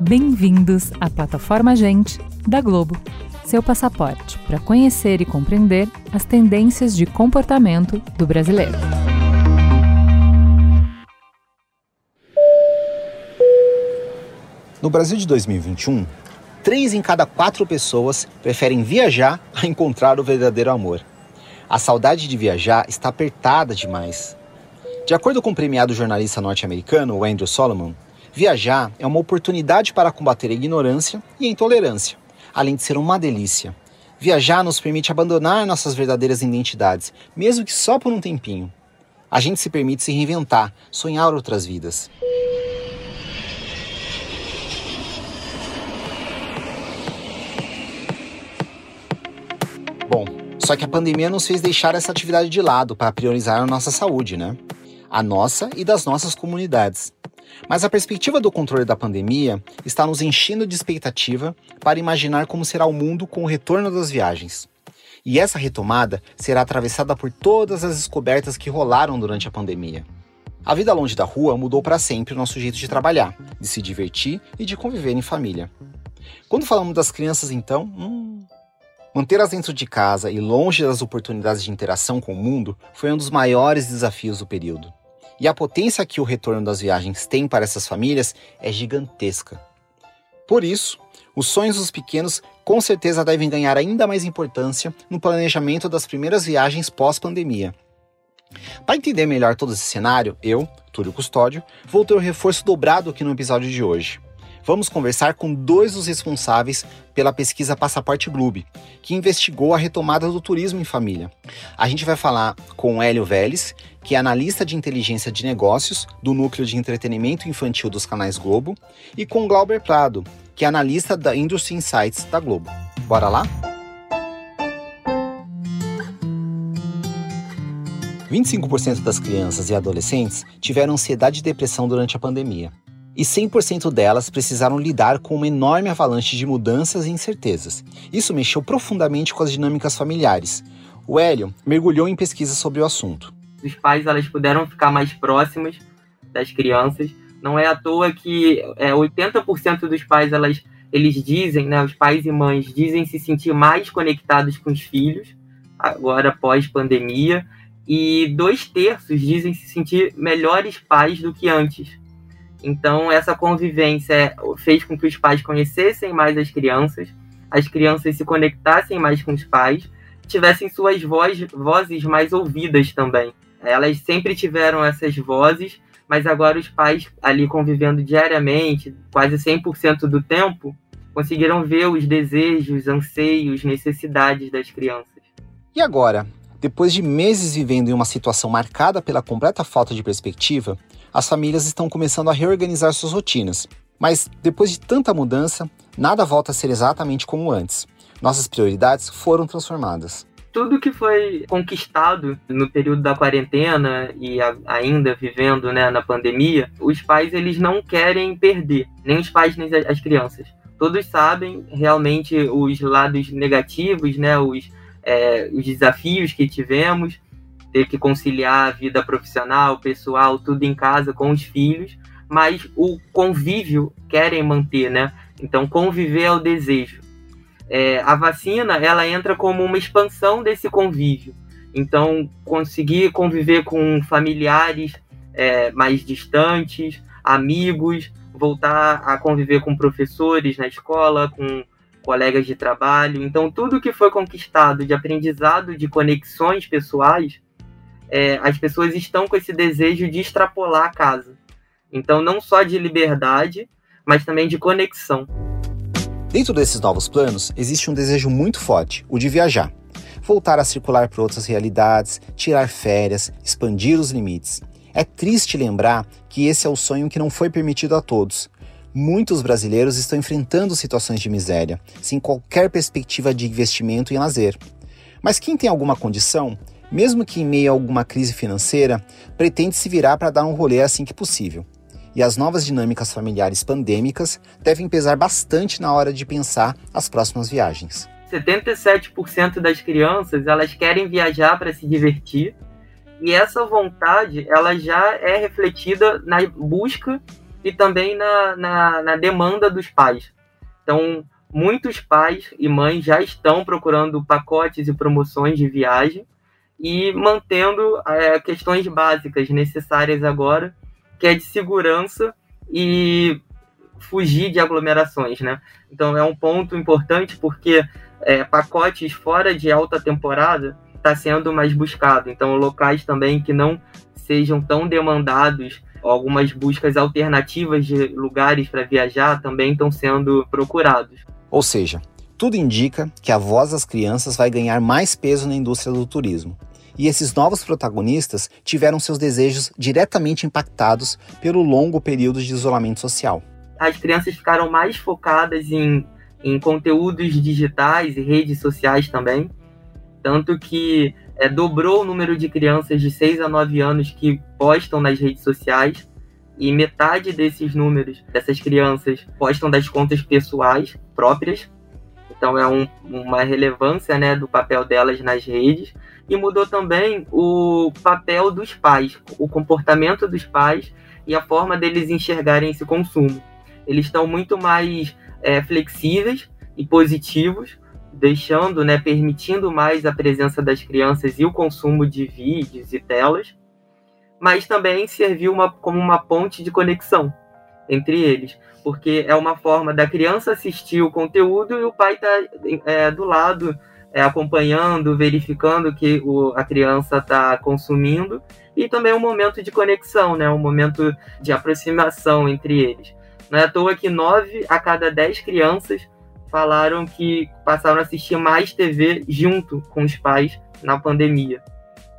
Bem-vindos à plataforma Gente da Globo, seu passaporte para conhecer e compreender as tendências de comportamento do brasileiro. No Brasil de 2021, três em cada quatro pessoas preferem viajar a encontrar o verdadeiro amor. A saudade de viajar está apertada demais. De acordo com o premiado jornalista norte-americano Andrew Solomon, viajar é uma oportunidade para combater a ignorância e a intolerância, além de ser uma delícia. Viajar nos permite abandonar nossas verdadeiras identidades, mesmo que só por um tempinho. A gente se permite se reinventar, sonhar outras vidas. Só que a pandemia nos fez deixar essa atividade de lado para priorizar a nossa saúde, né? A nossa e das nossas comunidades. Mas a perspectiva do controle da pandemia está nos enchendo de expectativa para imaginar como será o mundo com o retorno das viagens. E essa retomada será atravessada por todas as descobertas que rolaram durante a pandemia. A vida longe da rua mudou para sempre o nosso jeito de trabalhar, de se divertir e de conviver em família. Quando falamos das crianças, então, hum, Manter-as dentro de casa e longe das oportunidades de interação com o mundo foi um dos maiores desafios do período. E a potência que o retorno das viagens tem para essas famílias é gigantesca. Por isso, os sonhos dos pequenos com certeza devem ganhar ainda mais importância no planejamento das primeiras viagens pós-pandemia. Para entender melhor todo esse cenário, eu, Túlio Custódio, vou ter o reforço dobrado aqui no episódio de hoje vamos conversar com dois dos responsáveis pela pesquisa Passaporte Globe, que investigou a retomada do turismo em família. A gente vai falar com Hélio Vélez, que é analista de inteligência de negócios do Núcleo de Entretenimento Infantil dos canais Globo, e com Glauber Prado, que é analista da Industry Insights da Globo. Bora lá? 25% das crianças e adolescentes tiveram ansiedade e depressão durante a pandemia e 100% delas precisaram lidar com uma enorme avalanche de mudanças e incertezas. Isso mexeu profundamente com as dinâmicas familiares. O Hélio mergulhou em pesquisas sobre o assunto. Os pais elas puderam ficar mais próximos das crianças. Não é à toa que é, 80% dos pais elas, eles dizem, né, os pais e mães dizem se sentir mais conectados com os filhos agora pós pandemia e dois terços dizem se sentir melhores pais do que antes. Então, essa convivência fez com que os pais conhecessem mais as crianças, as crianças se conectassem mais com os pais, tivessem suas voz, vozes mais ouvidas também. Elas sempre tiveram essas vozes, mas agora os pais, ali convivendo diariamente, quase 100% do tempo, conseguiram ver os desejos, anseios, necessidades das crianças. E agora, depois de meses vivendo em uma situação marcada pela completa falta de perspectiva, as famílias estão começando a reorganizar suas rotinas. Mas depois de tanta mudança, nada volta a ser exatamente como antes. Nossas prioridades foram transformadas. Tudo que foi conquistado no período da quarentena e a, ainda vivendo né, na pandemia, os pais eles não querem perder, nem os pais nem as crianças. Todos sabem realmente os lados negativos, né, os, é, os desafios que tivemos, ter que conciliar a vida profissional, pessoal, tudo em casa com os filhos, mas o convívio querem manter, né? Então, conviver é o desejo. É, a vacina, ela entra como uma expansão desse convívio. Então, conseguir conviver com familiares é, mais distantes, amigos, voltar a conviver com professores na escola, com colegas de trabalho. Então, tudo que foi conquistado de aprendizado, de conexões pessoais, é, as pessoas estão com esse desejo de extrapolar a casa. Então, não só de liberdade, mas também de conexão. Dentro desses novos planos, existe um desejo muito forte, o de viajar. Voltar a circular por outras realidades, tirar férias, expandir os limites. É triste lembrar que esse é o sonho que não foi permitido a todos. Muitos brasileiros estão enfrentando situações de miséria, sem qualquer perspectiva de investimento em lazer. Mas quem tem alguma condição mesmo que em meio a alguma crise financeira, pretende se virar para dar um rolê assim que possível. E as novas dinâmicas familiares pandêmicas devem pesar bastante na hora de pensar as próximas viagens. 77% das crianças elas querem viajar para se divertir e essa vontade ela já é refletida na busca e também na, na, na demanda dos pais. Então, muitos pais e mães já estão procurando pacotes e promoções de viagem e mantendo é, questões básicas necessárias agora, que é de segurança e fugir de aglomerações, né? Então é um ponto importante porque é, pacotes fora de alta temporada está sendo mais buscado. Então locais também que não sejam tão demandados, algumas buscas alternativas de lugares para viajar também estão sendo procurados. Ou seja, tudo indica que a voz das crianças vai ganhar mais peso na indústria do turismo. E esses novos protagonistas tiveram seus desejos diretamente impactados pelo longo período de isolamento social as crianças ficaram mais focadas em, em conteúdos digitais e redes sociais também. Tanto que é, dobrou o número de crianças de 6 a 9 anos que postam nas redes sociais. E metade desses números, dessas crianças, postam das contas pessoais próprias. Então é um, uma relevância né, do papel delas nas redes. E mudou também o papel dos pais, o comportamento dos pais e a forma deles enxergarem esse consumo eles estão muito mais é, flexíveis e positivos, deixando, né, permitindo mais a presença das crianças e o consumo de vídeos e telas, mas também serviu uma, como uma ponte de conexão entre eles, porque é uma forma da criança assistir o conteúdo e o pai está é, do lado é, acompanhando, verificando que o, a criança está consumindo e também um momento de conexão, né, um momento de aproximação entre eles. Não é à toa que nove a cada dez crianças falaram que passaram a assistir mais TV junto com os pais na pandemia.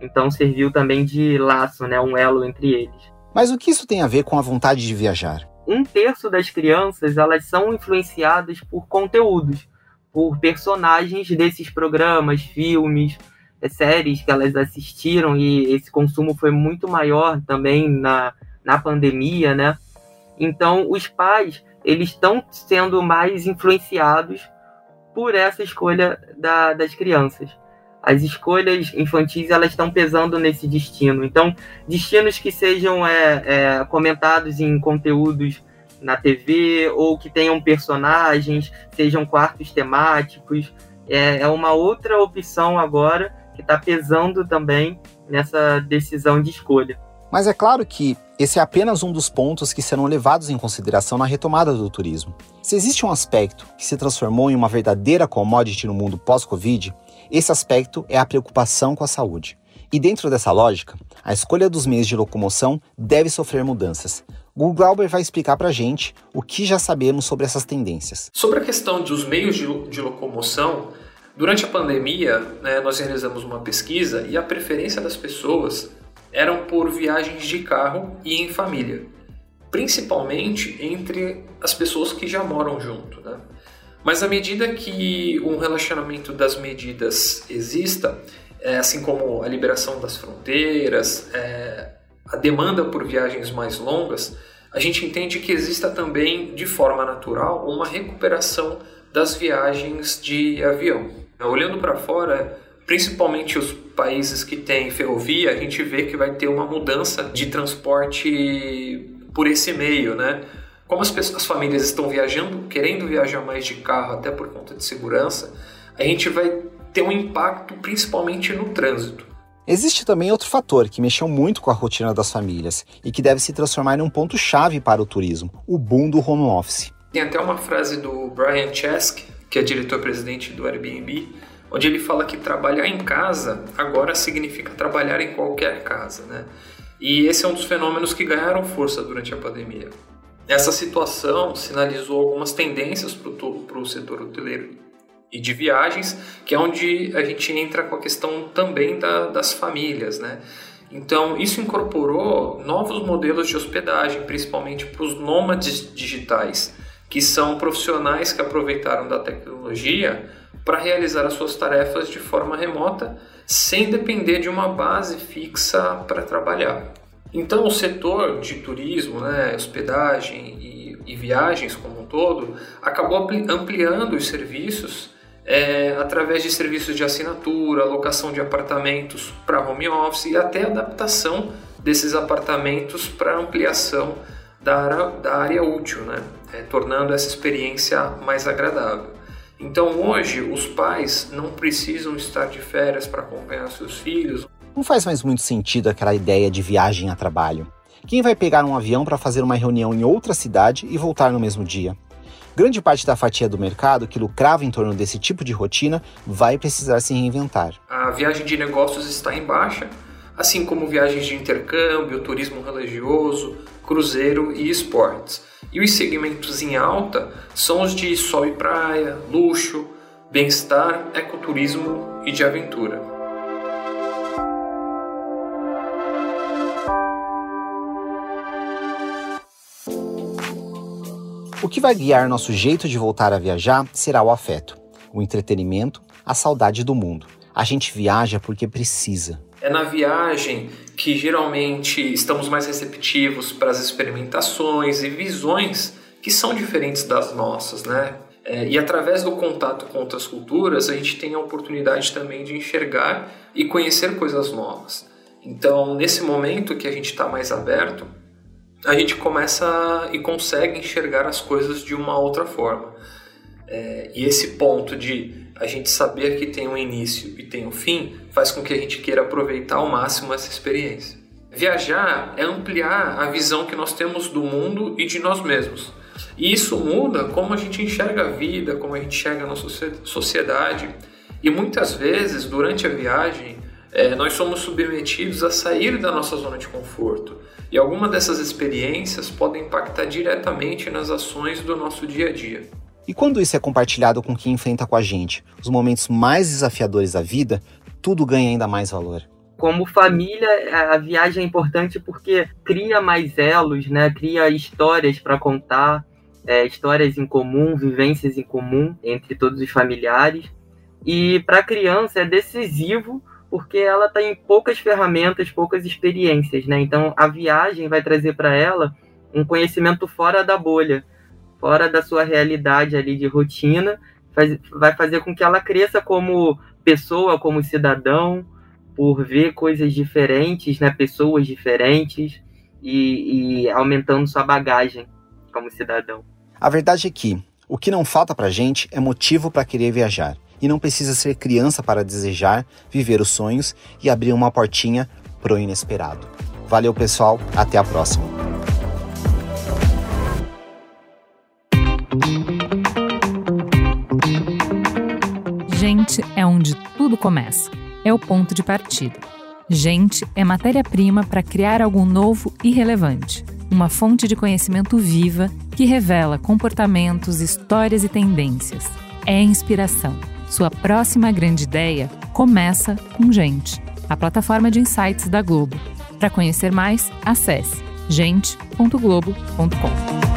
Então serviu também de laço, né, um elo entre eles. Mas o que isso tem a ver com a vontade de viajar? Um terço das crianças elas são influenciadas por conteúdos, por personagens desses programas, filmes, eh, séries que elas assistiram e esse consumo foi muito maior também na, na pandemia, né? Então, os pais eles estão sendo mais influenciados por essa escolha da, das crianças. As escolhas infantis elas estão pesando nesse destino. Então, destinos que sejam é, é, comentados em conteúdos na TV ou que tenham personagens, sejam quartos temáticos, é, é uma outra opção agora que está pesando também nessa decisão de escolha. Mas é claro que esse é apenas um dos pontos que serão levados em consideração na retomada do turismo. Se existe um aspecto que se transformou em uma verdadeira commodity no mundo pós-Covid, esse aspecto é a preocupação com a saúde. E dentro dessa lógica, a escolha dos meios de locomoção deve sofrer mudanças. O Glauber vai explicar para a gente o que já sabemos sobre essas tendências. Sobre a questão dos meios de, de locomoção, durante a pandemia, né, nós realizamos uma pesquisa e a preferência das pessoas eram por viagens de carro e em família, principalmente entre as pessoas que já moram junto. Né? Mas à medida que um relacionamento das medidas exista, é, assim como a liberação das fronteiras, é, a demanda por viagens mais longas, a gente entende que exista também, de forma natural, uma recuperação das viagens de avião. Olhando para fora, principalmente os países que têm ferrovia, a gente vê que vai ter uma mudança de transporte por esse meio, né? Como as, pessoas, as famílias estão viajando, querendo viajar mais de carro, até por conta de segurança, a gente vai ter um impacto principalmente no trânsito. Existe também outro fator que mexeu muito com a rotina das famílias e que deve se transformar em um ponto-chave para o turismo: o boom do home office. Tem até uma frase do Brian Chesky, que é diretor-presidente do Airbnb, onde ele fala que trabalhar em casa agora significa trabalhar em qualquer casa, né? E esse é um dos fenômenos que ganharam força durante a pandemia. Essa situação sinalizou algumas tendências para o setor hoteleiro e de viagens, que é onde a gente entra com a questão também da, das famílias, né? Então, isso incorporou novos modelos de hospedagem, principalmente para os nômades digitais, que são profissionais que aproveitaram da tecnologia para realizar as suas tarefas de forma remota, sem depender de uma base fixa para trabalhar. Então, o setor de turismo, né, hospedagem e, e viagens como um todo, acabou ampliando os serviços é, através de serviços de assinatura, locação de apartamentos para home office e até adaptação desses apartamentos para ampliação da área, da área útil, né? É, tornando essa experiência mais agradável. Então hoje os pais não precisam estar de férias para acompanhar seus filhos. Não faz mais muito sentido aquela ideia de viagem a trabalho. Quem vai pegar um avião para fazer uma reunião em outra cidade e voltar no mesmo dia? Grande parte da fatia do mercado que lucrava em torno desse tipo de rotina vai precisar se reinventar. A viagem de negócios está em baixa, assim como viagens de intercâmbio, turismo religioso, cruzeiro e esportes. E os segmentos em alta são os de sol e praia, luxo, bem-estar, ecoturismo e de aventura. O que vai guiar nosso jeito de voltar a viajar será o afeto, o entretenimento, a saudade do mundo. A gente viaja porque precisa. É na viagem que geralmente estamos mais receptivos para as experimentações e visões que são diferentes das nossas, né? É, e através do contato com outras culturas, a gente tem a oportunidade também de enxergar e conhecer coisas novas. Então, nesse momento que a gente está mais aberto, a gente começa e consegue enxergar as coisas de uma outra forma. É, e esse ponto de a gente saber que tem um início e tem um fim faz com que a gente queira aproveitar ao máximo essa experiência. Viajar é ampliar a visão que nós temos do mundo e de nós mesmos. E isso muda como a gente enxerga a vida, como a gente enxerga a nossa sociedade. E muitas vezes, durante a viagem, é, nós somos submetidos a sair da nossa zona de conforto. E algumas dessas experiências podem impactar diretamente nas ações do nosso dia a dia. E quando isso é compartilhado com quem enfrenta com a gente, os momentos mais desafiadores da vida, tudo ganha ainda mais valor. Como família, a viagem é importante porque cria mais elos, né? Cria histórias para contar, é, histórias em comum, vivências em comum entre todos os familiares. E para a criança é decisivo porque ela tem poucas ferramentas, poucas experiências, né? Então a viagem vai trazer para ela um conhecimento fora da bolha, fora da sua realidade ali de rotina, faz, vai fazer com que ela cresça como pessoa, como cidadão, por ver coisas diferentes, né? Pessoas diferentes e, e aumentando sua bagagem como cidadão. A verdade é que o que não falta para gente é motivo para querer viajar e não precisa ser criança para desejar viver os sonhos e abrir uma portinha pro inesperado. Valeu, pessoal, até a próxima. Gente é onde tudo começa. É o ponto de partida. Gente é matéria-prima para criar algo novo e relevante. Uma fonte de conhecimento viva que revela comportamentos, histórias e tendências. É inspiração sua próxima grande ideia começa com Gente, a plataforma de insights da Globo. Para conhecer mais, acesse gente.globo.com.